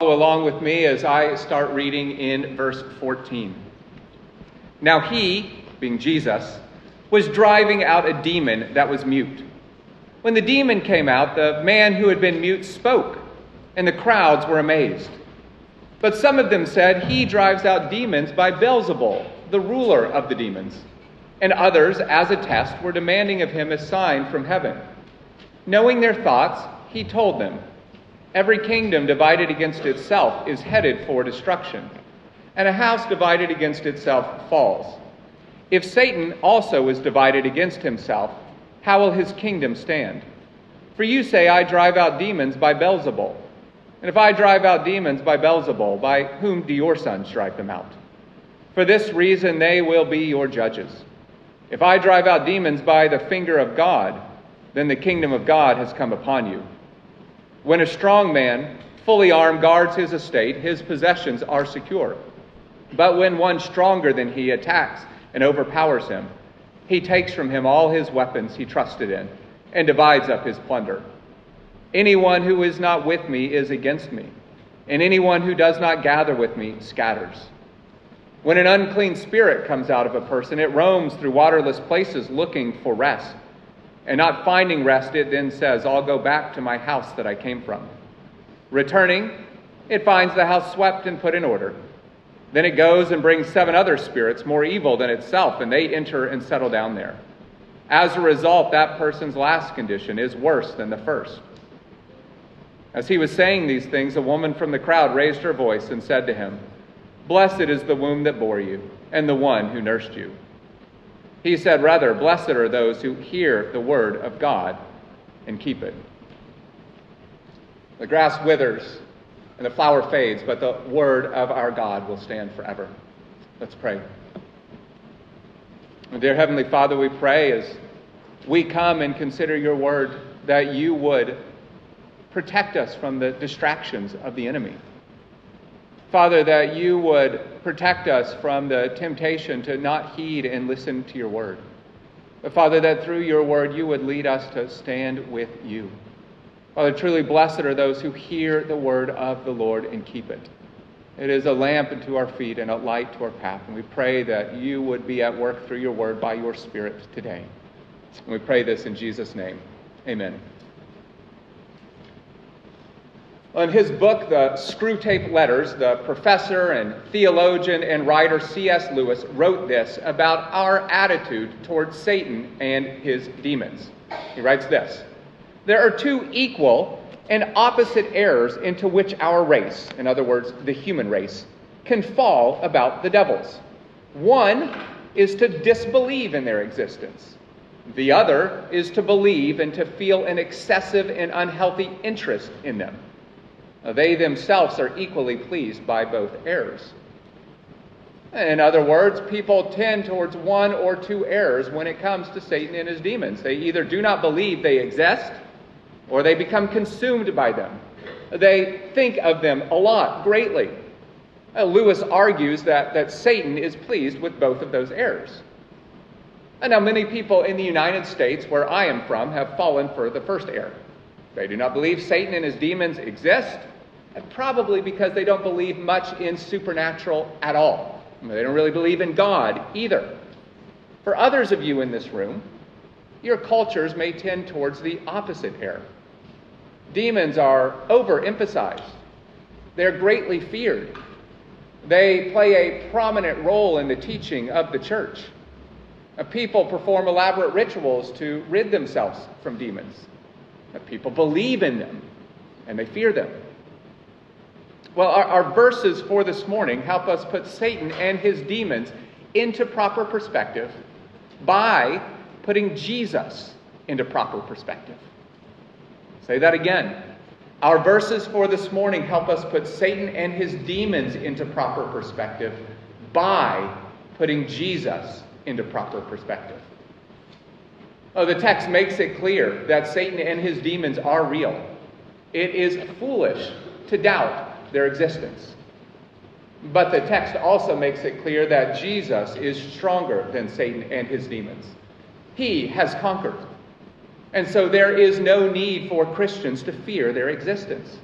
Follow along with me as I start reading in verse 14. Now he, being Jesus, was driving out a demon that was mute. When the demon came out, the man who had been mute spoke, and the crowds were amazed. But some of them said, He drives out demons by Beelzebul, the ruler of the demons. And others, as a test, were demanding of him a sign from heaven. Knowing their thoughts, he told them, Every kingdom divided against itself is headed for destruction, and a house divided against itself falls. If Satan also is divided against himself, how will his kingdom stand? For you say, I drive out demons by Beelzebul. And if I drive out demons by Beelzebul, by whom do your sons drive them out? For this reason they will be your judges. If I drive out demons by the finger of God, then the kingdom of God has come upon you. When a strong man, fully armed, guards his estate, his possessions are secure. But when one stronger than he attacks and overpowers him, he takes from him all his weapons he trusted in and divides up his plunder. Anyone who is not with me is against me, and anyone who does not gather with me scatters. When an unclean spirit comes out of a person, it roams through waterless places looking for rest. And not finding rest, it then says, I'll go back to my house that I came from. Returning, it finds the house swept and put in order. Then it goes and brings seven other spirits more evil than itself, and they enter and settle down there. As a result, that person's last condition is worse than the first. As he was saying these things, a woman from the crowd raised her voice and said to him, Blessed is the womb that bore you, and the one who nursed you. He said, Rather, blessed are those who hear the word of God and keep it. The grass withers and the flower fades, but the word of our God will stand forever. Let's pray. Dear Heavenly Father, we pray as we come and consider your word that you would protect us from the distractions of the enemy. Father, that you would protect us from the temptation to not heed and listen to your word. But Father, that through your word you would lead us to stand with you. Father, truly blessed are those who hear the word of the Lord and keep it. It is a lamp unto our feet and a light to our path. And we pray that you would be at work through your word by your Spirit today. And we pray this in Jesus' name. Amen. In his book, The Screwtape Letters, the professor and theologian and writer C.S. Lewis wrote this about our attitude towards Satan and his demons. He writes this There are two equal and opposite errors into which our race, in other words, the human race, can fall about the devils. One is to disbelieve in their existence. The other is to believe and to feel an excessive and unhealthy interest in them. They themselves are equally pleased by both errors. In other words, people tend towards one or two errors when it comes to Satan and his demons. They either do not believe they exist or they become consumed by them. They think of them a lot, greatly. Uh, Lewis argues that, that Satan is pleased with both of those errors. And now, many people in the United States, where I am from, have fallen for the first error. They do not believe Satan and his demons exist, and probably because they don't believe much in supernatural at all. They don't really believe in God either. For others of you in this room, your cultures may tend towards the opposite error. Demons are overemphasized, they're greatly feared. They play a prominent role in the teaching of the church. People perform elaborate rituals to rid themselves from demons. People believe in them and they fear them. Well, our, our, verses for this morning help us put Satan and his demons into proper perspective by putting Jesus into proper perspective. Say that again. Our verses for this morning help us put Satan and his demons into proper perspective by putting Jesus into proper perspective. Oh, the text makes it clear that Satan and his demons are real. It is foolish to doubt their existence. But the text also makes it clear that Jesus is stronger than Satan and his demons. He has conquered. And so there is no need for Christians to fear their existence.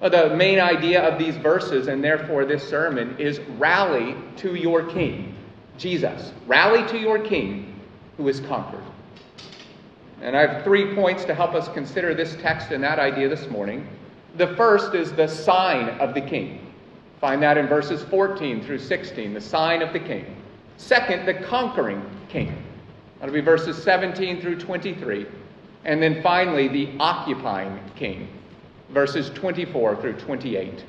Uh, the main idea of these verses and therefore this sermon is rally to your king, Jesus. Rally to your king who is conquered. And I have three points to help us consider this text and that idea this morning. The first is the sign of the king. Find that in verses 14 through 16, the sign of the king. Second, the conquering king. That'll be verses 17 through 23. And then finally, the occupying king, verses 24 through 28.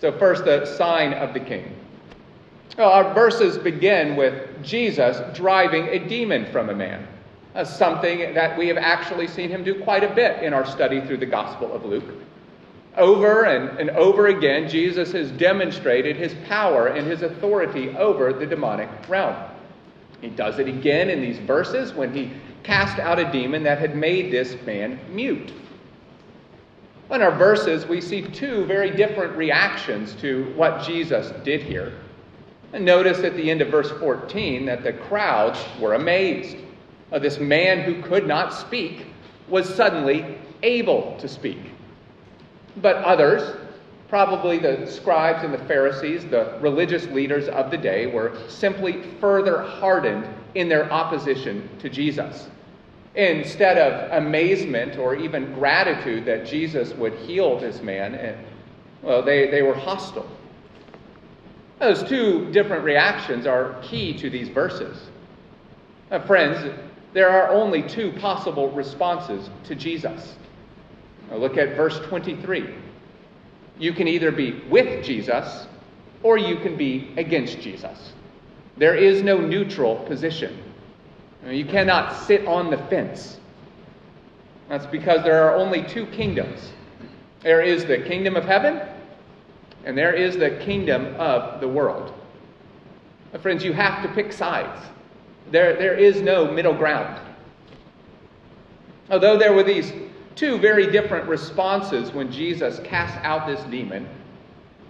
So, first, the sign of the king. Well, our verses begin with Jesus driving a demon from a man, uh, something that we have actually seen him do quite a bit in our study through the Gospel of Luke. Over and, and over again, Jesus has demonstrated his power and his authority over the demonic realm. He does it again in these verses when he cast out a demon that had made this man mute. In our verses, we see two very different reactions to what Jesus did here. And notice at the end of verse 14 that the crowds were amazed. Uh, this man who could not speak was suddenly able to speak. But others, probably the scribes and the Pharisees, the religious leaders of the day, were simply further hardened in their opposition to Jesus. Instead of amazement or even gratitude that Jesus would heal this man, eh, well, they, they were hostile. Those two different reactions are key to these verses. Now, friends, there are only two possible responses to Jesus. Now look at verse 23. You can either be with Jesus or you can be against Jesus. There is no neutral position. You cannot sit on the fence. That's because there are only two kingdoms there is the kingdom of heaven, and there is the kingdom of the world. Friends, you have to pick sides. There, there is no middle ground. Although there were these two very different responses when Jesus cast out this demon.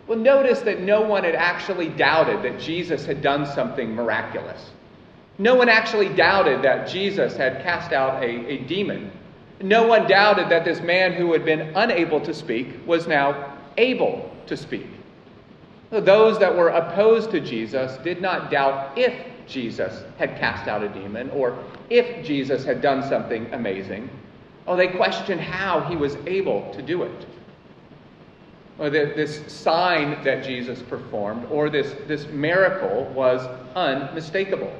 Well, notice that no one had actually doubted that Jesus had done something miraculous. No one actually doubted that Jesus had cast out a, a demon. No one doubted that this man who had been unable to speak was now able to speak. Those that were opposed to Jesus did not doubt if Jesus had cast out a demon or if Jesus had done something amazing. Oh, they question how he was able to do it. Or the, this sign that Jesus performed, or this, this miracle, was unmistakable.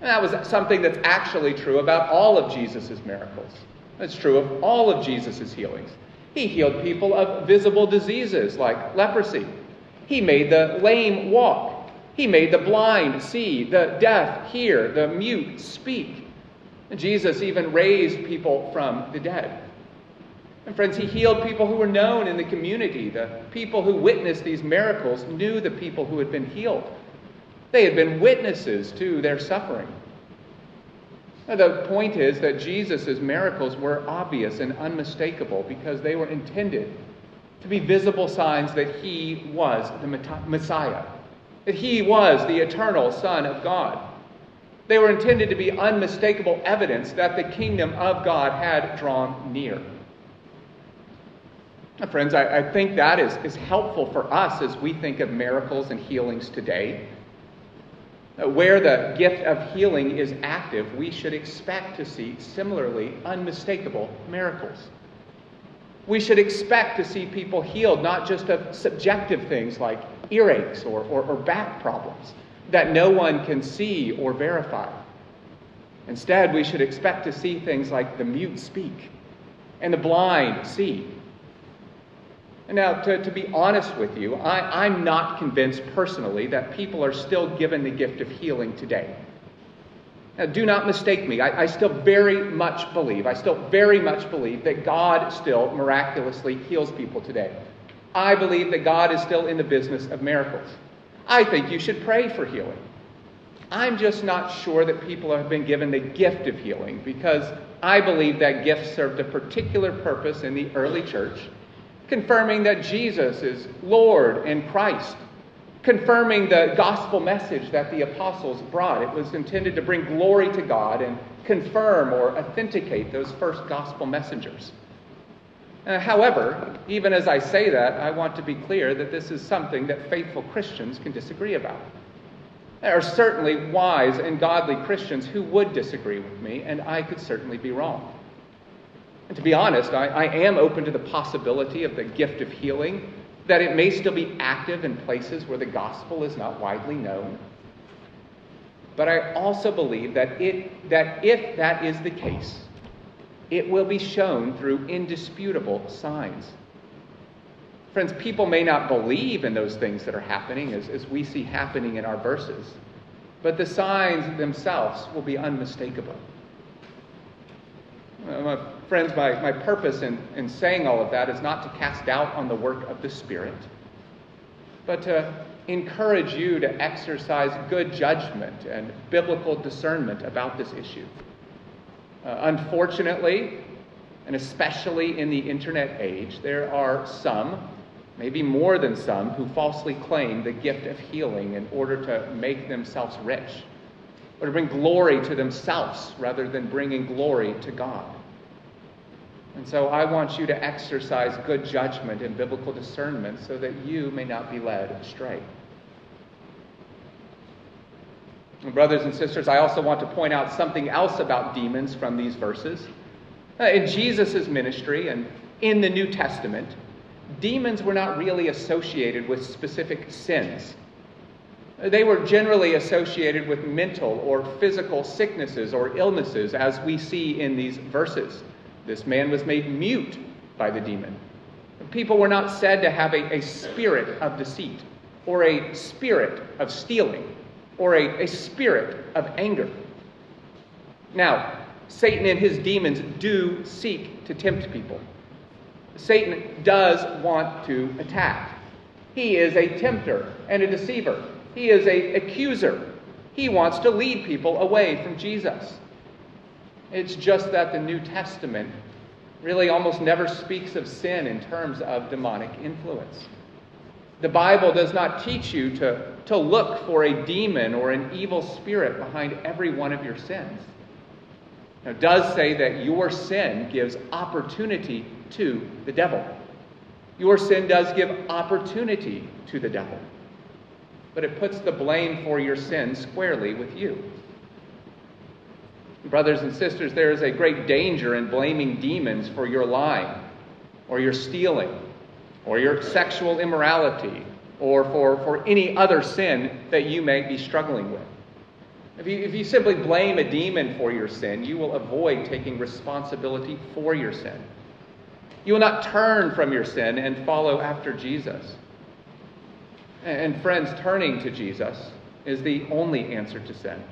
And that was something that's actually true about all of Jesus' miracles. It's true of all of Jesus' healings. He healed people of visible diseases like leprosy. He made the lame walk. He made the blind see, the deaf hear, the mute speak. Jesus even raised people from the dead. And friends, he healed people who were known in the community. The people who witnessed these miracles knew the people who had been healed. They had been witnesses to their suffering. Now, the point is that Jesus' miracles were obvious and unmistakable because they were intended to be visible signs that he was the Messiah, that he was the eternal Son of God. They were intended to be unmistakable evidence that the kingdom of God had drawn near. Now, friends, I, I think that is, is helpful for us as we think of miracles and healings today. Where the gift of healing is active, we should expect to see similarly unmistakable miracles. We should expect to see people healed not just of subjective things like earaches or, or, or back problems, that no one can see or verify. Instead, we should expect to see things like the mute speak and the blind see. And now, to, to be honest with you, I, I'm not convinced personally that people are still given the gift of healing today. Now, do not mistake me. I, I still very much believe, I still very much believe that God still miraculously heals people today. I believe that God is still in the business of miracles. I think you should pray for healing. I'm just not sure that people have been given the gift of healing because I believe that gift served a particular purpose in the early church, confirming that Jesus is Lord and Christ, confirming the gospel message that the apostles brought. It was intended to bring glory to God and confirm or authenticate those first gospel messengers. Uh, however, even as I say that, I want to be clear that this is something that faithful Christians can disagree about. There are certainly wise and godly Christians who would disagree with me, and I could certainly be wrong. And to be honest, I, I am open to the possibility of the gift of healing, that it may still be active in places where the gospel is not widely known. But I also believe that, it, that if that is the case, it will be shown through indisputable signs. Friends, people may not believe in those things that are happening as, as we see happening in our verses, but the signs themselves will be unmistakable. Uh, my friends, my, my purpose in, in saying all of that is not to cast doubt on the work of the Spirit, but to encourage you to exercise good judgment and biblical discernment about this issue. Uh, unfortunately, and especially in the internet age, there are some, maybe more than some, who falsely claim the gift of healing in order to make themselves rich or to bring glory to themselves rather than bringing glory to God. And so I want you to exercise good judgment and biblical discernment so that you may not be led astray. Brothers and sisters, I also want to point out something else about demons from these verses. Uh, in Jesus' ministry and in the New Testament, demons were not really associated with specific sins. They were generally associated with mental or physical sicknesses or illnesses, as we see in these verses. This man was made mute by the demon. People were not said to have a, a spirit of deceit or a spirit of stealing or a, a spirit of anger. Now, Satan and his demons do seek to tempt people. Satan does want to attack. He is a tempter and a deceiver. He is an accuser. He wants to lead people away from Jesus. It's just that the New Testament really almost never speaks of sin in terms of demonic influence. The Bible does not teach you to, to look for a demon or an evil spirit behind every one of your sins. Now, it does say that your sin gives opportunity to the devil. Your sin does give opportunity to the devil. But it puts the blame for your sin squarely with you. Brothers and sisters, there is a great danger in blaming demons for your lying or your stealing or your sexual immorality or for, for any other sin that you may be struggling with. If you, if you simply blame a demon for your sin, you will avoid taking responsibility for your sin. You will not turn from your sin and follow after Jesus. And, friends, turning to Jesus is the only answer to sin.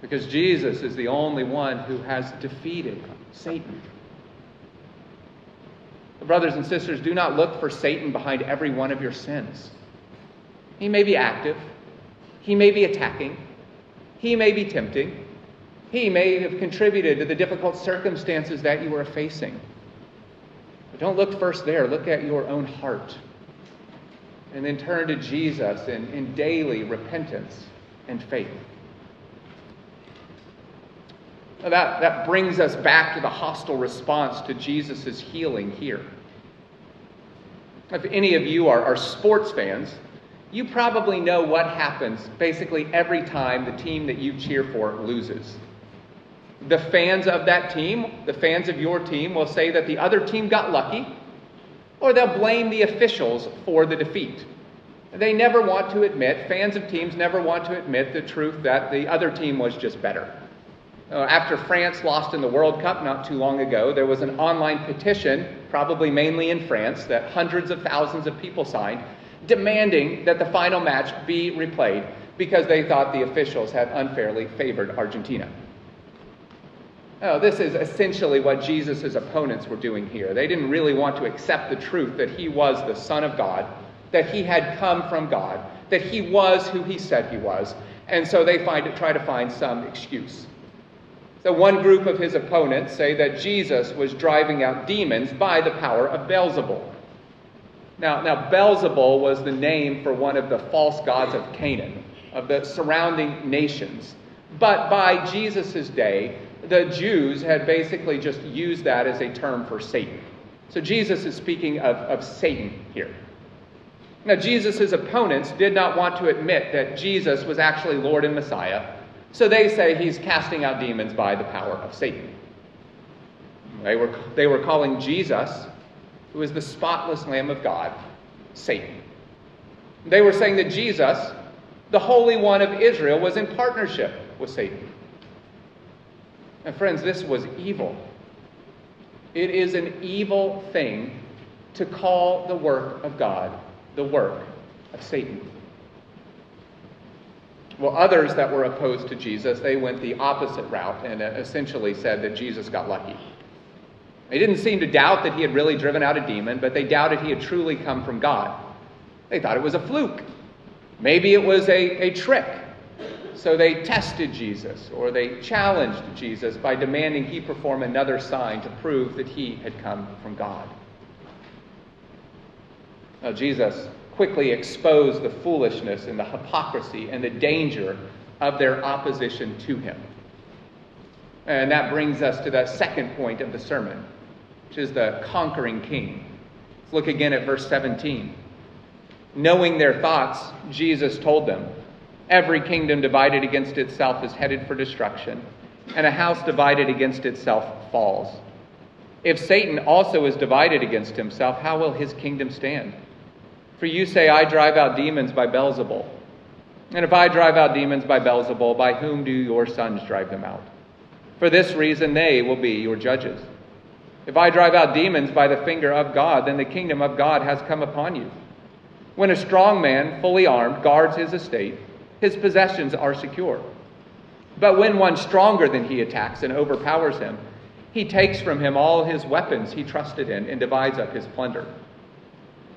Because Jesus is the only one who has defeated Satan. Brothers and sisters, do not look for Satan behind every one of your sins. He may be active, he may be attacking, he may be tempting, he may have contributed to the difficult circumstances that you are facing. But don't look first there, look at your own heart. And then turn to Jesus in, in daily repentance and faith. That, that brings us back to the hostile response to Jesus' healing here. If any of you are, are sports fans, you probably know what happens basically every time the team that you cheer for loses. The fans of that team, the fans of your team, will say that the other team got lucky, or they'll blame the officials for the defeat. They never want to admit, fans of teams never want to admit the truth that the other team was just better. Uh, after France lost in the World Cup not too long ago, there was an online petition, probably mainly in France, that hundreds of thousands of people signed, demanding that the final match be replayed because they thought the officials had unfairly favored Argentina. Oh, this is essentially what Jesus' opponents were doing here. They didn't really want to accept the truth that he was the Son of God, that he had come from God, that he was who he said he was, and so they find, try to find some excuse. So, one group of his opponents say that Jesus was driving out demons by the power of Beelzebul. Now, now, Beelzebul was the name for one of the false gods of Canaan, of the surrounding nations. But by Jesus' day, the Jews had basically just used that as a term for Satan. So Jesus is speaking of, of Satan here. Now, Jesus' opponents did not want to admit that Jesus was actually Lord and Messiah, so they say he's casting out demons by the power of Satan. They were, they were calling Jesus, who is the spotless Lamb of God, Satan. They were saying that Jesus, the Holy One of Israel, was in partnership with Satan. And friends, this was evil. It is an evil thing to call the work of God the work of Satan. Well, others that were opposed to Jesus, they went the opposite route and essentially said that Jesus got lucky. They didn't seem to doubt that he had really driven out a demon, but they doubted he had truly come from God. They thought it was a fluke. Maybe it was a, a trick. So they tested Jesus or they challenged Jesus by demanding he perform another sign to prove that he had come from God. Now, Jesus quickly expose the foolishness and the hypocrisy and the danger of their opposition to him. And that brings us to the second point of the sermon, which is the conquering king. Let's look again at verse 17. Knowing their thoughts, Jesus told them, Every kingdom divided against itself is headed for destruction, and a house divided against itself falls. If Satan also is divided against himself, how will his kingdom stand? For you say, I drive out demons by Beelzebul. And if I drive out demons by Beelzebul, by whom do your sons drive them out? For this reason, they will be your judges. If I drive out demons by the finger of God, then the kingdom of God has come upon you. When a strong man, fully armed, guards his estate, his possessions are secure. But when one stronger than he attacks and overpowers him, he takes from him all his weapons he trusted in and divides up his plunder.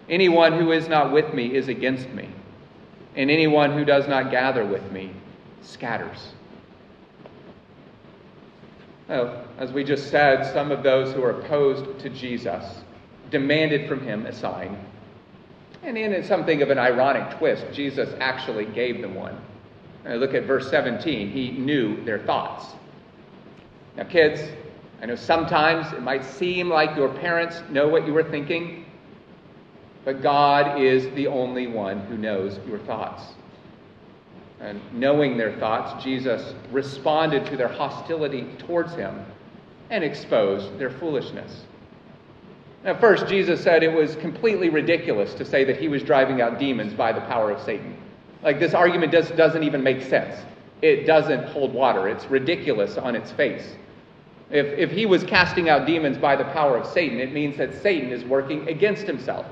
Anyone who is not with me is against me, and anyone who does not gather with me scatters. Well, as we just said, some of those who are opposed to Jesus demanded from him a sign. And in something of an ironic twist, Jesus actually gave them one. Now look at verse 17. He knew their thoughts. Now, kids, I know sometimes it might seem like your parents know what you were thinking, but God is the only one who knows your thoughts. And knowing their thoughts, Jesus responded to their hostility towards him and exposed their foolishness. At first, Jesus said it was completely ridiculous to say that he was driving out demons by the power of Satan. Like, this argument just doesn't even make sense. It doesn't hold water. It's ridiculous on its face. If, if he was casting out demons by the power of Satan, it means that Satan is working against himself.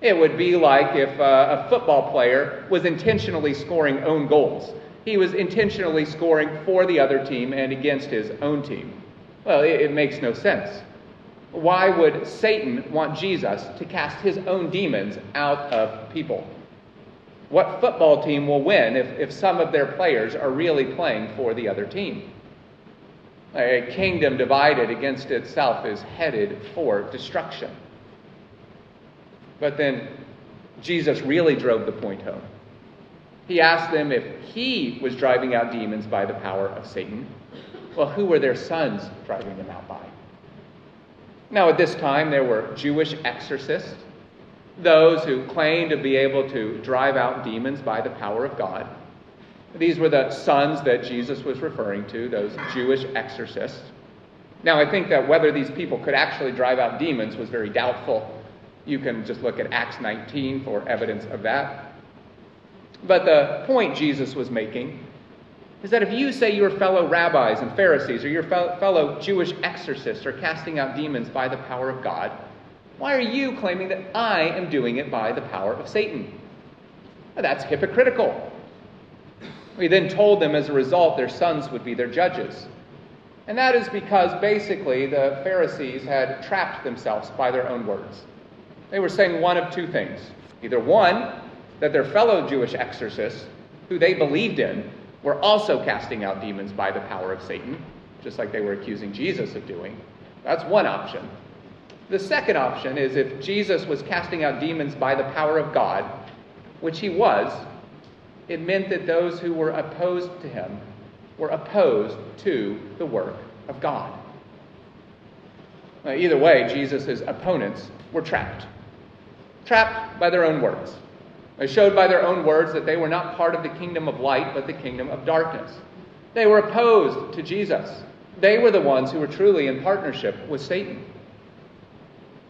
It would be like if uh, a football player was intentionally scoring own goals. He was intentionally scoring for the other team and against his own team. Well, it, it makes no sense. Why would Satan want Jesus to cast his own demons out of people? What football team will win if, if some of their players are really playing for the other team? A kingdom divided against itself is headed for destruction. But then Jesus really drove the point home. He asked them if he was driving out demons by the power of Satan. Well, who were their sons driving them out by? Now, at this time, there were Jewish exorcists, those who claimed to be able to drive out demons by the power of God. These were the sons that Jesus was referring to, those Jewish exorcists. Now, I think that whether these people could actually drive out demons was very doubtful. You can just look at Acts 19 for evidence of that. But the point Jesus was making is that if you say your fellow rabbis and Pharisees or your fellow Jewish exorcists are casting out demons by the power of God, why are you claiming that I am doing it by the power of Satan? Well, that's hypocritical. We then told them as a result their sons would be their judges. And that is because basically the Pharisees had trapped themselves by their own words. They were saying one of two things. Either one, that their fellow Jewish exorcists, who they believed in, were also casting out demons by the power of Satan, just like they were accusing Jesus of doing. That's one option. The second option is if Jesus was casting out demons by the power of God, which he was, it meant that those who were opposed to him were opposed to the work of God. Uh, either way, Jesus' opponents were trapped. Trapped by their own words. They showed by their own words that they were not part of the kingdom of light, but the kingdom of darkness. They were opposed to Jesus. They were the ones who were truly in partnership with Satan.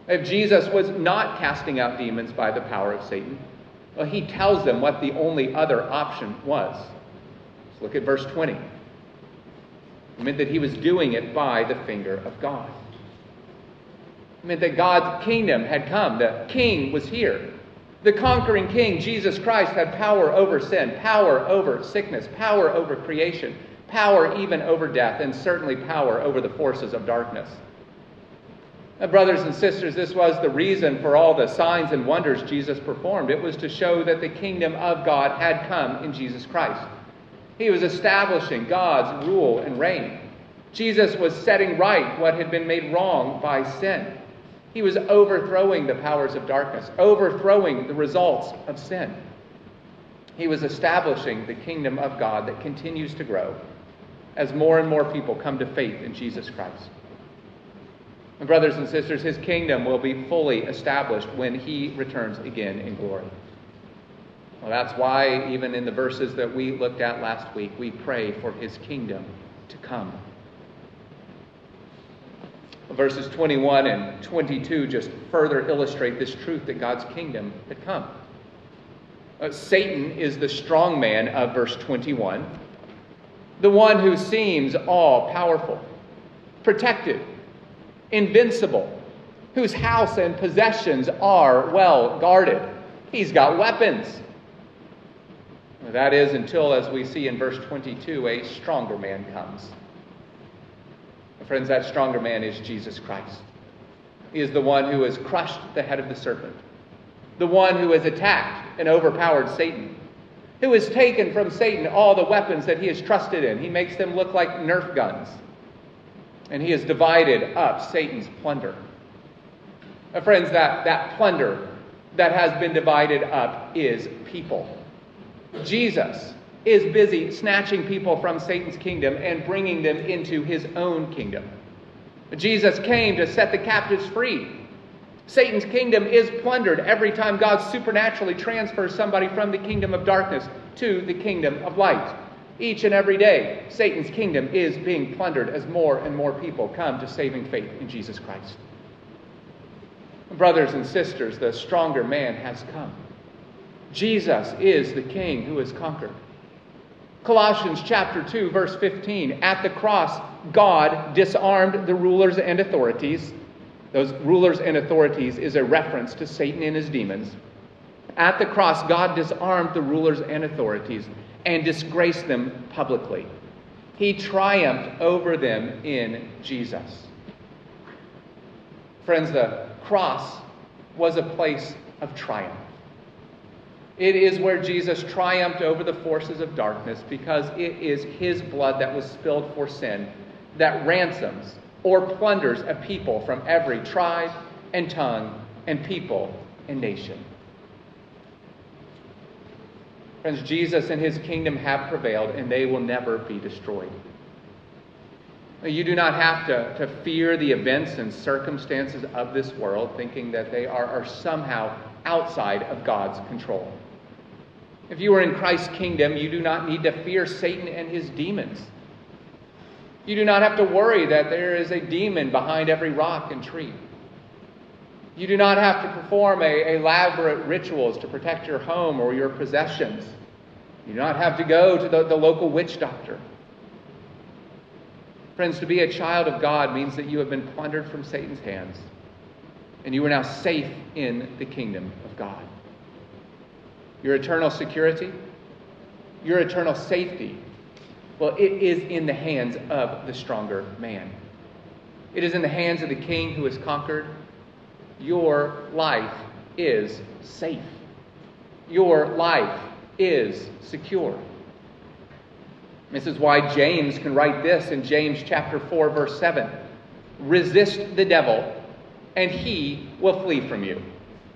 If Jesus was not casting out demons by the power of Satan, well, he tells them what the only other option was. Let's look at verse 20. It meant that he was doing it by the finger of God. Meant that God's kingdom had come. The king was here. The conquering king, Jesus Christ, had power over sin, power over sickness, power over creation, power even over death, and certainly power over the forces of darkness. Now, brothers and sisters, this was the reason for all the signs and wonders Jesus performed. It was to show that the kingdom of God had come in Jesus Christ. He was establishing God's rule and reign. Jesus was setting right what had been made wrong by sin. He was overthrowing the powers of darkness, overthrowing the results of sin. He was establishing the kingdom of God that continues to grow as more and more people come to faith in Jesus Christ. And, brothers and sisters, his kingdom will be fully established when he returns again in glory. Well, that's why, even in the verses that we looked at last week, we pray for his kingdom to come. Verses 21 and 22 just further illustrate this truth that God's kingdom had come. Uh, Satan is the strong man of verse 21, the one who seems all powerful, protected, invincible, whose house and possessions are well guarded. He's got weapons. That is until, as we see in verse 22, a stronger man comes. Friends, that stronger man is Jesus Christ. He is the one who has crushed the head of the serpent, the one who has attacked and overpowered Satan, who has taken from Satan all the weapons that he has trusted in. He makes them look like Nerf guns. And he has divided up Satan's plunder. Now, friends, that, that plunder that has been divided up is people. Jesus is busy snatching people from Satan's kingdom and bringing them into his own kingdom. Jesus came to set the captives free. Satan's kingdom is plundered every time God supernaturally transfers somebody from the kingdom of darkness to the kingdom of light. Each and every day, Satan's kingdom is being plundered as more and more people come to saving faith in Jesus Christ. Brothers and sisters, the stronger man has come. Jesus is the king who has conquered. Colossians chapter 2 verse 15 at the cross God disarmed the rulers and authorities. Those rulers and authorities is a reference to Satan and his demons. At the cross God disarmed the rulers and authorities and disgraced them publicly. He triumphed over them in Jesus. Friends the cross was a place of triumph it is where Jesus triumphed over the forces of darkness because it is his blood that was spilled for sin that ransoms or plunders a people from every tribe and tongue and people and nation. Friends, Jesus and his kingdom have prevailed and they will never be destroyed. You do not have to, to fear the events and circumstances of this world, thinking that they are, are somehow outside of God's control. If you are in Christ's kingdom, you do not need to fear Satan and his demons. You do not have to worry that there is a demon behind every rock and tree. You do not have to perform a, elaborate rituals to protect your home or your possessions. You do not have to go to the, the local witch doctor. Friends, to be a child of God means that you have been plundered from Satan's hands and you are now safe in the kingdom of God your eternal security, your eternal safety, well, it is in the hands of the stronger man. It is in the hands of the king who has conquered. Your life is safe. Your life is secure. This is why James can write this in James chapter 4 verse 7. Resist the devil and he will flee from you.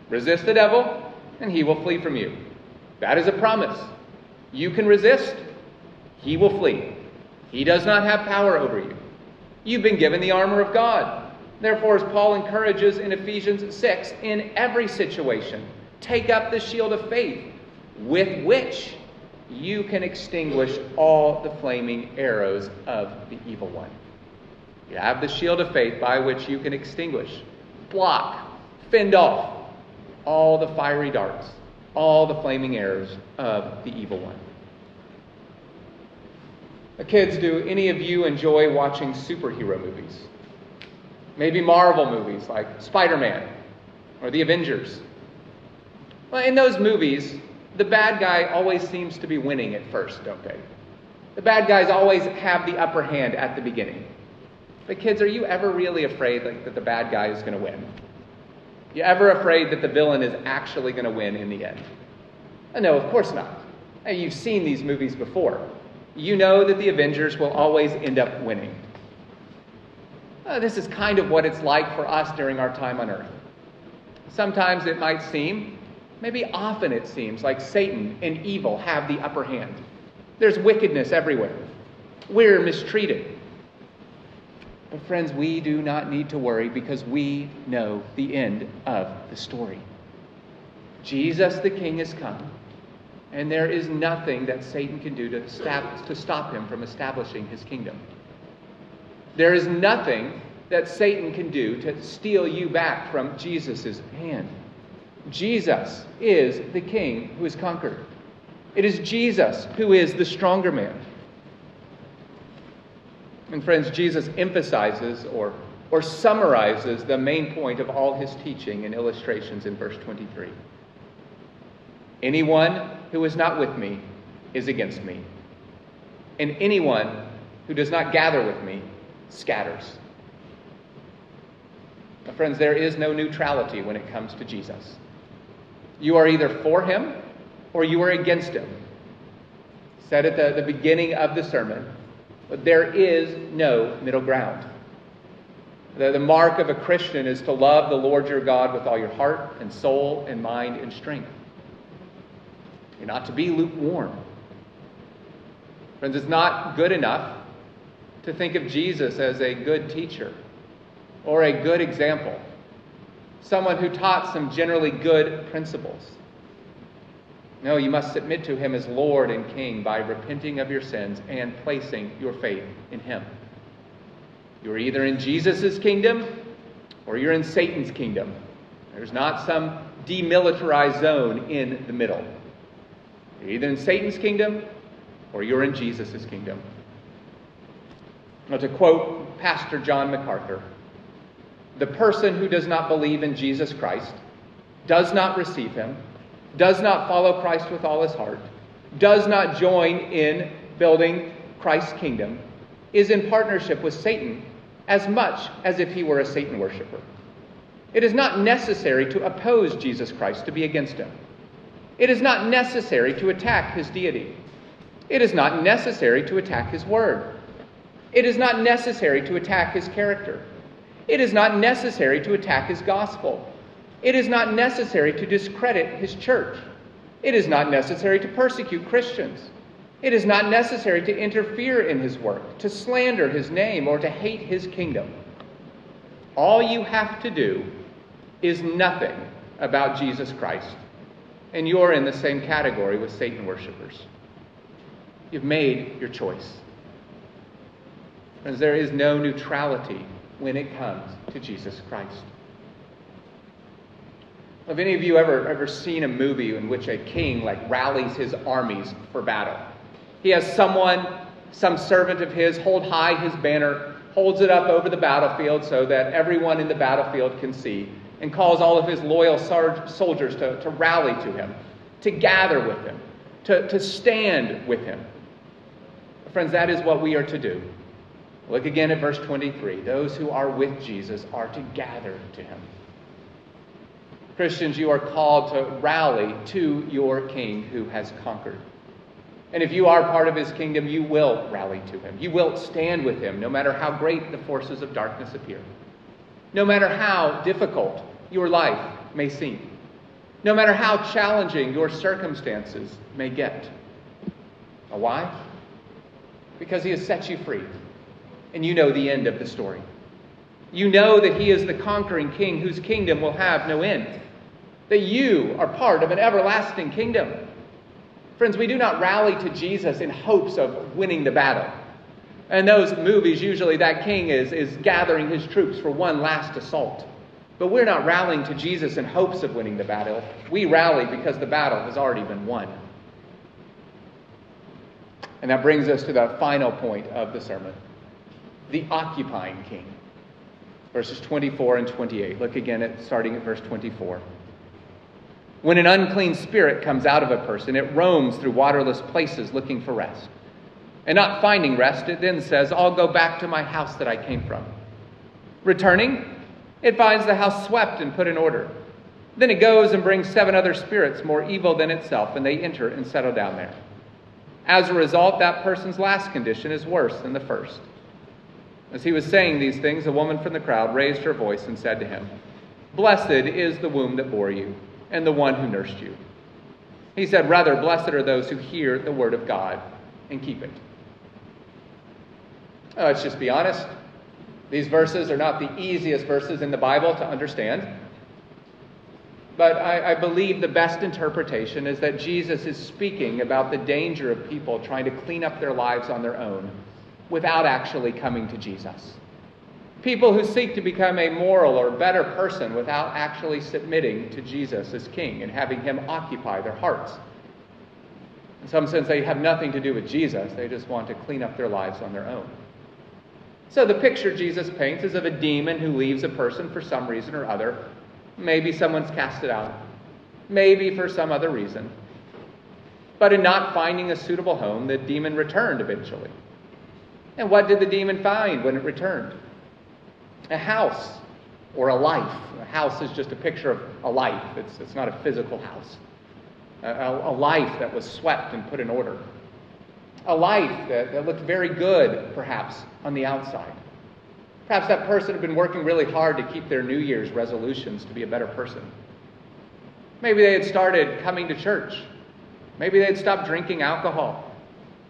Resist the devil and he will flee from you. That is a promise. You can resist, he will flee. He does not have power over you. You've been given the armor of God. Therefore, as Paul encourages in Ephesians 6, in every situation, take up the shield of faith with which you can extinguish all the flaming arrows of the evil one. You have the shield of faith by which you can extinguish, block, fend off all the fiery darts, all the flaming arrows of the evil one. Kids, do any of you enjoy watching superhero movies? Maybe Marvel movies like Spider Man or The Avengers. Well, in those movies, the bad guy always seems to be winning at first, don't they? The bad guys always have the upper hand at the beginning. But kids, are you ever really afraid like, that the bad guy is going to win? You ever afraid that the villain is actually going to win in the end? Uh, no, of course not. Uh, you've seen these movies before. You know that the Avengers will always end up winning. Uh, this is kind of what it's like for us during our time on earth. Sometimes it might seem, maybe often it seems, like Satan and evil have the upper hand. There's wickedness everywhere. We're mistreated. But, friends, we do not need to worry because we know the end of the story. Jesus the King has come, and there is nothing that Satan can do to stop, to stop him from establishing his kingdom. There is nothing that Satan can do to steal you back from Jesus' hand. Jesus is the King who is conquered. It is Jesus who is the stronger man. And friends, Jesus emphasizes or, or summarizes the main point of all his teaching and illustrations in verse 23. Anyone who is not with me is against me, and anyone who does not gather with me scatters. Now, friends, there is no neutrality when it comes to Jesus. You are either for him or you are against him. Said at the, the beginning of the sermon, but there is no middle ground. The, the mark of a Christian is to love the Lord your God with all your heart and soul and mind and strength. You're not to be lukewarm. Friends, it's not good enough to think of Jesus as a good teacher or a good example, someone who taught some generally good principles. No, you must submit to him as Lord and King by repenting of your sins and placing your faith in him. You're either in Jesus' kingdom or you're in Satan's kingdom. There's not some demilitarized zone in the middle. You're either in Satan's kingdom or you're in Jesus' kingdom. Now, to quote Pastor John MacArthur, the person who does not believe in Jesus Christ, does not receive him, does not follow Christ with all his heart, does not join in building Christ's kingdom, is in partnership with Satan as much as if he were a Satan worshiper. It is not necessary to oppose Jesus Christ to be against him. It is not necessary to attack his deity. It is not necessary to attack his word. It is not necessary to attack his character. It is not necessary to attack his gospel. It is not necessary to discredit his church. It is not necessary to persecute Christians. It is not necessary to interfere in his work, to slander his name, or to hate his kingdom. All you have to do is nothing about Jesus Christ, and you're in the same category with Satan worshippers. You've made your choice. Friends, there is no neutrality when it comes to Jesus Christ. Have any of you ever, ever seen a movie in which a king like rallies his armies for battle? He has someone, some servant of his, hold high his banner, holds it up over the battlefield so that everyone in the battlefield can see, and calls all of his loyal soldiers to, to rally to him, to gather with him, to, to stand with him. Friends, that is what we are to do. Look again at verse 23. Those who are with Jesus are to gather to him. Christians, you are called to rally to your King who has conquered. And if you are part of his kingdom, you will rally to him. You will stand with him, no matter how great the forces of darkness appear. No matter how difficult your life may seem. No matter how challenging your circumstances may get. Why? Because he has set you free. And you know the end of the story. You know that he is the conquering king whose kingdom will have no end. That you are part of an everlasting kingdom. Friends, we do not rally to Jesus in hopes of winning the battle. In those movies, usually that king is, is gathering his troops for one last assault. But we're not rallying to Jesus in hopes of winning the battle. We rally because the battle has already been won. And that brings us to the final point of the sermon the occupying king. Verses 24 and 28. Look again at starting at verse 24. When an unclean spirit comes out of a person, it roams through waterless places looking for rest. And not finding rest, it then says, I'll go back to my house that I came from. Returning, it finds the house swept and put in order. Then it goes and brings seven other spirits more evil than itself, and they enter and settle down there. As a result, that person's last condition is worse than the first. As he was saying these things, a woman from the crowd raised her voice and said to him, Blessed is the womb that bore you, and the one who nursed you. He said, Rather, blessed are those who hear the word of God and keep it. Uh, let's just be honest. These verses are not the easiest verses in the Bible to understand. But I, I, believe the best interpretation is that Jesus is speaking about the danger of people trying to clean up their lives on their own without actually coming to Jesus. People who seek to become a moral or better person without actually submitting to Jesus as King and having Him occupy their hearts. In some sense, they have nothing to do with Jesus, they just want to clean up their lives on their own. So the picture Jesus paints is of a demon who leaves a person for some reason or other. Maybe someone's cast it out, maybe for some other reason. But in not finding a suitable home, the demon returned eventually. And what did the demon find when it returned? A house or a life. A house is just a picture of a life, it's, it's not a physical house. A, a, a life that was swept and put in order a life that, that looked very good, perhaps, on the outside. Perhaps that person had been working really hard to keep their New Year's resolutions to be a better person. Maybe they had started coming to church. Maybe they had stopped drinking alcohol.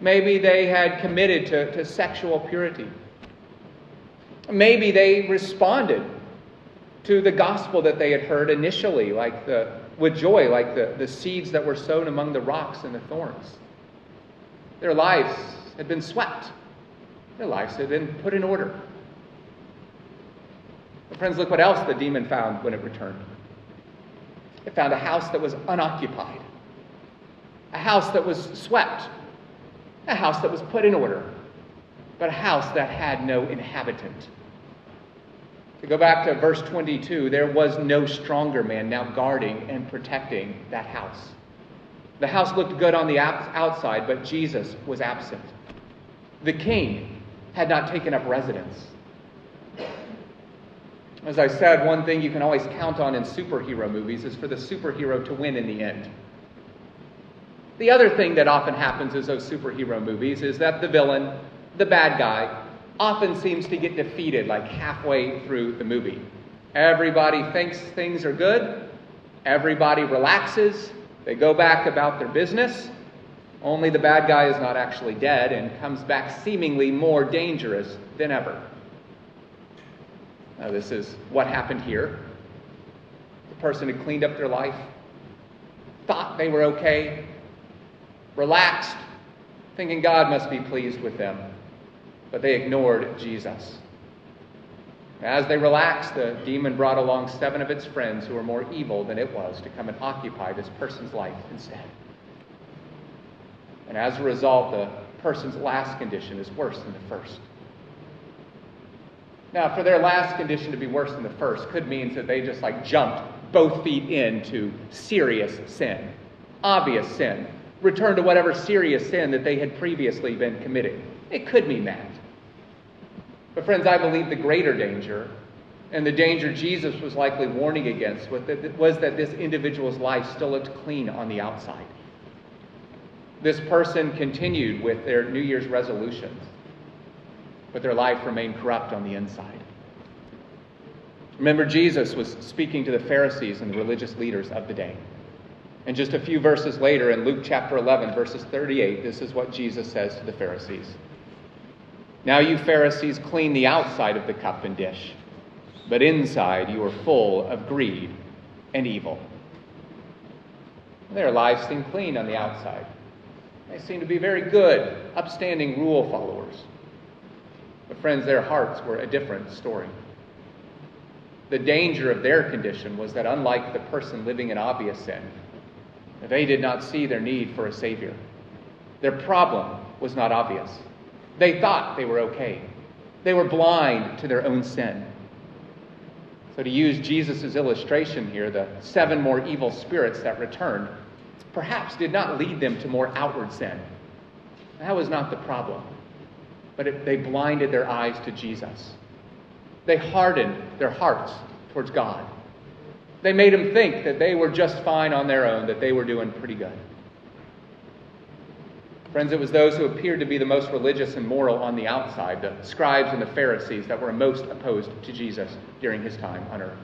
Maybe they had committed to, to sexual purity. Maybe they responded to the gospel that they had heard initially, like the, with joy, like the, the seeds that were sown among the rocks and the thorns. Their lives had been swept, their lives had been put in order. But friends, look what else the demon found when it returned. It found a house that was unoccupied, a house that was swept, a house that was put in order, but a house that had no inhabitant. To go back to verse 22, there was no stronger man now guarding and protecting that house. The house looked good on the outside, but Jesus was absent. The king had not taken up residence. As I said, one thing you can always count on in superhero movies is for the superhero to win in the end. The other thing that often happens in those superhero movies is that the villain, the bad guy, often seems to get defeated like halfway through the movie. Everybody thinks things are good, everybody relaxes, they go back about their business, only the bad guy is not actually dead and comes back seemingly more dangerous than ever. Now, this is what happened here. The person had cleaned up their life, thought they were okay, relaxed, thinking God must be pleased with them, but they ignored Jesus. As they relaxed, the demon brought along seven of its friends who were more evil than it was to come and occupy this person's life instead. And as a result, the person's last condition is worse than the first. Now, for their last condition to be worse than the first could mean that they just like jumped both feet into serious sin, obvious sin, returned to whatever serious sin that they had previously been committing. It could mean that. But, friends, I believe the greater danger, and the danger Jesus was likely warning against, was that this individual's life still looked clean on the outside. This person continued with their New Year's resolutions, but their life remained corrupt on the inside. Remember, Jesus was speaking to the Pharisees and the religious leaders of the day. And just a few verses later, in Luke chapter 11, verses 38, this is what Jesus says to the Pharisees. Now, you Pharisees clean the outside of the cup and dish, but inside you are full of greed and evil. Their lives seem clean on the outside. They seem to be very good, upstanding rule followers. But, friends, their hearts were a different story. The danger of their condition was that, unlike the person living in obvious sin, they did not see their need for a Savior. Their problem was not obvious. They thought they were okay, they were blind to their own sin. So, to use Jesus' illustration here, the seven more evil spirits that returned perhaps did not lead them to more outward sin. That was not the problem. But it, they blinded their eyes to Jesus. They hardened their hearts towards God. They made them think that they were just fine on their own, that they were doing pretty good. Friends, it was those who appeared to be the most religious and moral on the outside, the scribes and the Pharisees, that were most opposed to Jesus during his time on earth.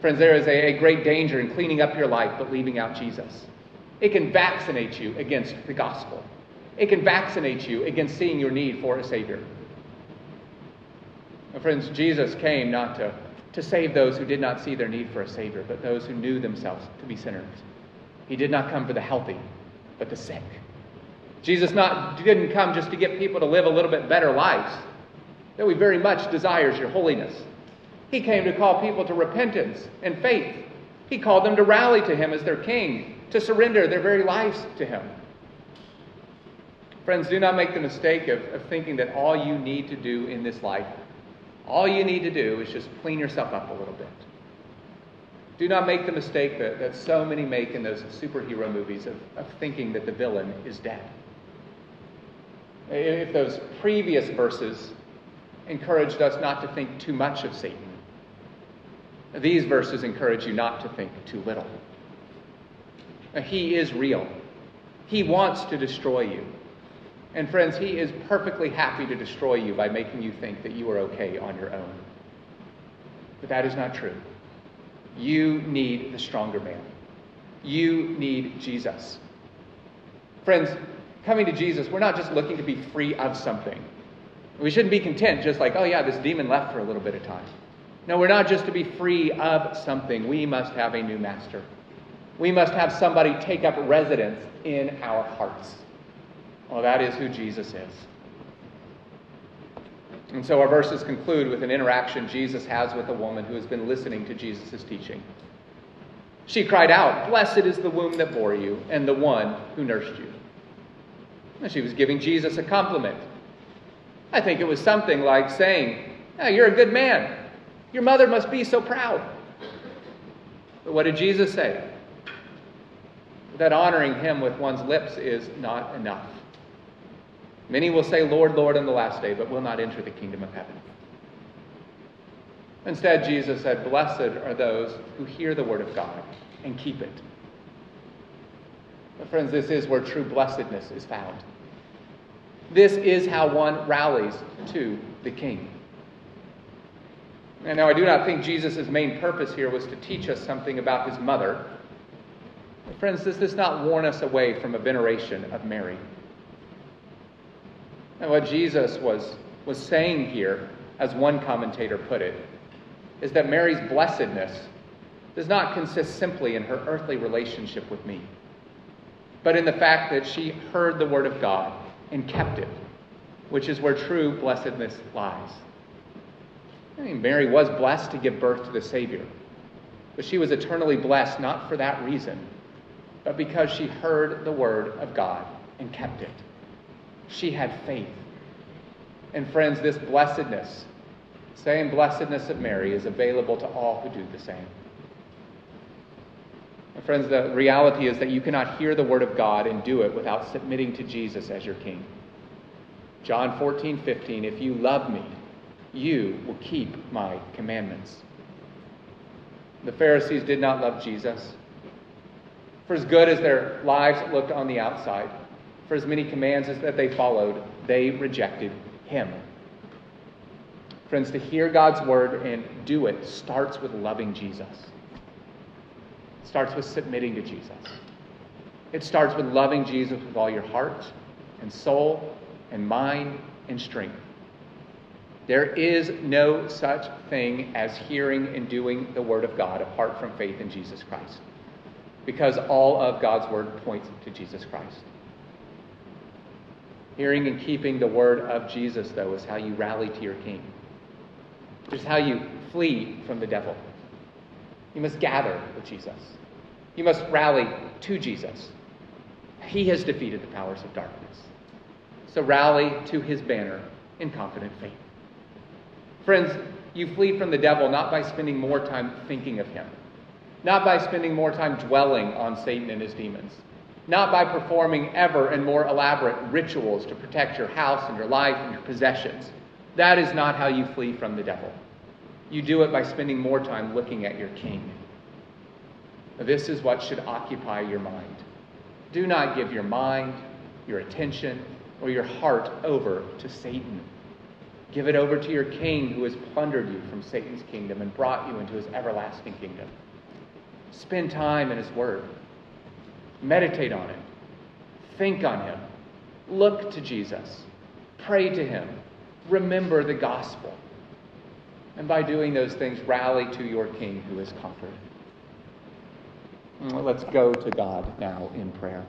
Friends, there is a, a great danger in cleaning up your life but leaving out Jesus. It can vaccinate you against the gospel, it can vaccinate you against seeing your need for a Savior. friends, Jesus came not to, to save those who did not see their need for a Savior, but those who knew themselves to be sinners. He did not come for the healthy, but the sick. Jesus not, didn't come just to get people to live a little bit better lives, though he very much desires your holiness. He came to call people to repentance and faith. He called them to rally to him as their king, to surrender their very lives to him. Friends, do not make the mistake of, of thinking that all you need to do in this life, all you need to do is just clean yourself up a little bit. Do not make the mistake that, that so many make in those superhero movies of, of thinking that the villain is dead. If those previous verses encouraged us not to think too much of Satan, these verses encourage you not to think too little. He is real. He wants to destroy you. And friends, He is perfectly happy to destroy you by making you think that you are okay on your own. But that is not true. You need the stronger man. You need Jesus. Friends, coming to Jesus, we're not just looking to be free of something. We shouldn't be content just like, oh, yeah, this demon left for a little bit of time. No, we're not just to be free of something. We must have a new master. We must have somebody take up residence in our hearts. Well, that is who Jesus is. And so our verses conclude with an interaction Jesus has with a woman who has been listening to Jesus' teaching. She cried out, Blessed is the womb that bore you, and the one who nursed you. And she was giving Jesus a compliment. I think it was something like saying, oh, You're a good man. Your mother must be so proud. But what did Jesus say? That honoring him with one's lips is not enough. Many will say, Lord, Lord, on the last day, but will not enter the kingdom of heaven. Instead, Jesus said, Blessed are those who hear the word of God and keep it. But friends, this is where true blessedness is found. This is how one rallies to the King. And now, I do not think Jesus' main purpose here was to teach us something about his mother. But friends, does this not warn us away from a veneration of Mary. And what Jesus was, was saying here, as one commentator put it, is that Mary's blessedness does not consist simply in her earthly relationship with me, but in the fact that she heard the word of God and kept it, which is where true blessedness lies. I mean, Mary was blessed to give birth to the Savior, but she was eternally blessed not for that reason, but because she heard the word of God and kept it. She had faith. And friends, this blessedness, same blessedness of Mary, is available to all who do the same. And friends, the reality is that you cannot hear the word of God and do it without submitting to Jesus as your king. John 14, 15, if you love me, you will keep my commandments. The Pharisees did not love Jesus. For as good as their lives looked on the outside, for as many commands as that they followed, they rejected him. Friends, to hear God's word and do it starts with loving Jesus. It starts with submitting to Jesus. It starts with loving Jesus with all your heart and soul and mind and strength. There is no such thing as hearing and doing the Word of God apart from faith in Jesus Christ. Because all of God's Word points to Jesus Christ. Hearing and keeping the Word of Jesus, though, is how you rally to your King. It's how you flee from the devil. You must gather with Jesus. You must rally to Jesus. He has defeated the powers of darkness. So rally to his banner in confident faith. Friends, you flee from the devil not by spending more time thinking of him, not by spending more time dwelling on Satan and his demons, not by performing ever and more elaborate rituals to protect your house and your life and your possessions. That is not how you flee from the devil. You do it by spending more time looking at your king. This is what should occupy your mind. Do not give your mind, your attention, or your heart over to Satan. Give it over to your king who has plundered you from Satan's kingdom and brought you into his everlasting kingdom. Spend time in his word. Meditate on it. Think on him. Look to Jesus. Pray to him. Remember the gospel. And by doing those things, rally to your king who is conquered. Let's go to God now in prayer.